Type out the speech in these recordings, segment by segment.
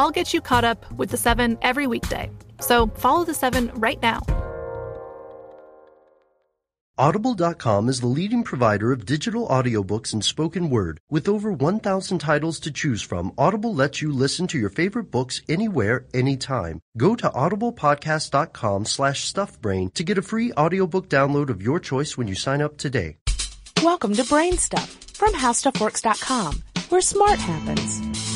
I'll get you caught up with the seven every weekday. So follow the seven right now. Audible.com is the leading provider of digital audiobooks and spoken word. With over 1,000 titles to choose from, Audible lets you listen to your favorite books anywhere, anytime. Go to audiblepodcast.com slash stuffbrain to get a free audiobook download of your choice when you sign up today. Welcome to Brain Stuff from HowStuffWorks.com, where smart happens.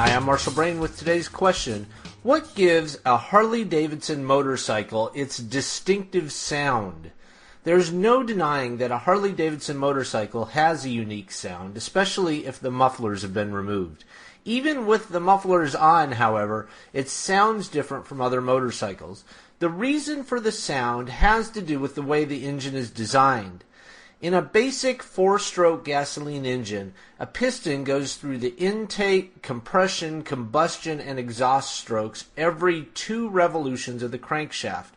Hi, I'm Marshall Brain with today's question. What gives a Harley Davidson motorcycle its distinctive sound? There's no denying that a Harley Davidson motorcycle has a unique sound, especially if the mufflers have been removed. Even with the mufflers on, however, it sounds different from other motorcycles. The reason for the sound has to do with the way the engine is designed. In a basic four-stroke gasoline engine, a piston goes through the intake, compression, combustion, and exhaust strokes every two revolutions of the crankshaft.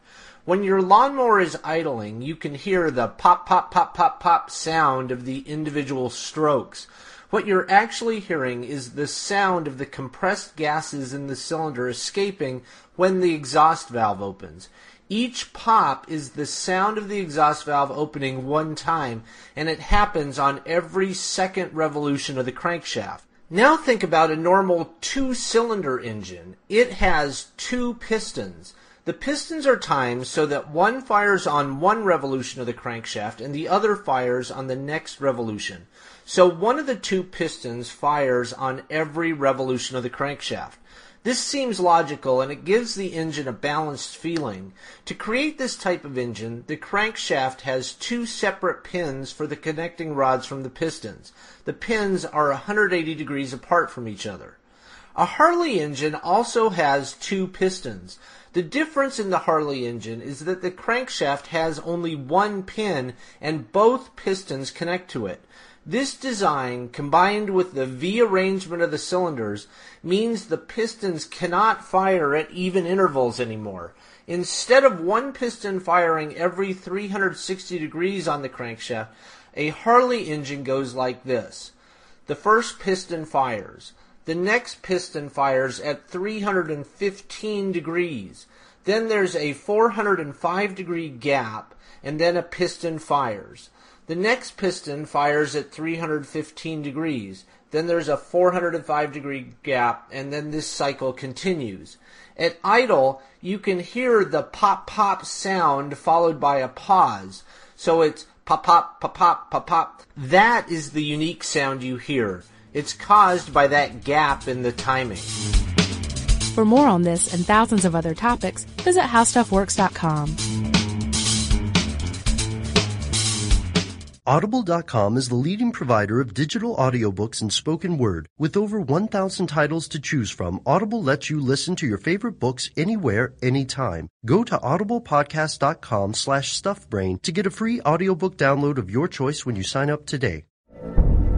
When your lawnmower is idling, you can hear the pop, pop, pop, pop, pop sound of the individual strokes. What you're actually hearing is the sound of the compressed gases in the cylinder escaping when the exhaust valve opens. Each pop is the sound of the exhaust valve opening one time, and it happens on every second revolution of the crankshaft. Now think about a normal two cylinder engine. It has two pistons. The pistons are timed so that one fires on one revolution of the crankshaft and the other fires on the next revolution. So one of the two pistons fires on every revolution of the crankshaft. This seems logical and it gives the engine a balanced feeling. To create this type of engine, the crankshaft has two separate pins for the connecting rods from the pistons. The pins are 180 degrees apart from each other. A Harley engine also has two pistons. The difference in the Harley engine is that the crankshaft has only one pin and both pistons connect to it. This design, combined with the V arrangement of the cylinders, means the pistons cannot fire at even intervals anymore. Instead of one piston firing every 360 degrees on the crankshaft, a Harley engine goes like this. The first piston fires. The next piston fires at 315 degrees. Then there's a 405 degree gap, and then a piston fires. The next piston fires at 315 degrees. Then there's a 405 degree gap, and then this cycle continues. At idle, you can hear the pop pop sound followed by a pause. So it's pop pop pop pop pop pop. That is the unique sound you hear. It's caused by that gap in the timing. For more on this and thousands of other topics, visit howstuffworks.com. Audible.com is the leading provider of digital audiobooks and spoken word. With over 1,000 titles to choose from, Audible lets you listen to your favorite books anywhere, anytime. Go to audiblepodcast.com slash stuffbrain to get a free audiobook download of your choice when you sign up today.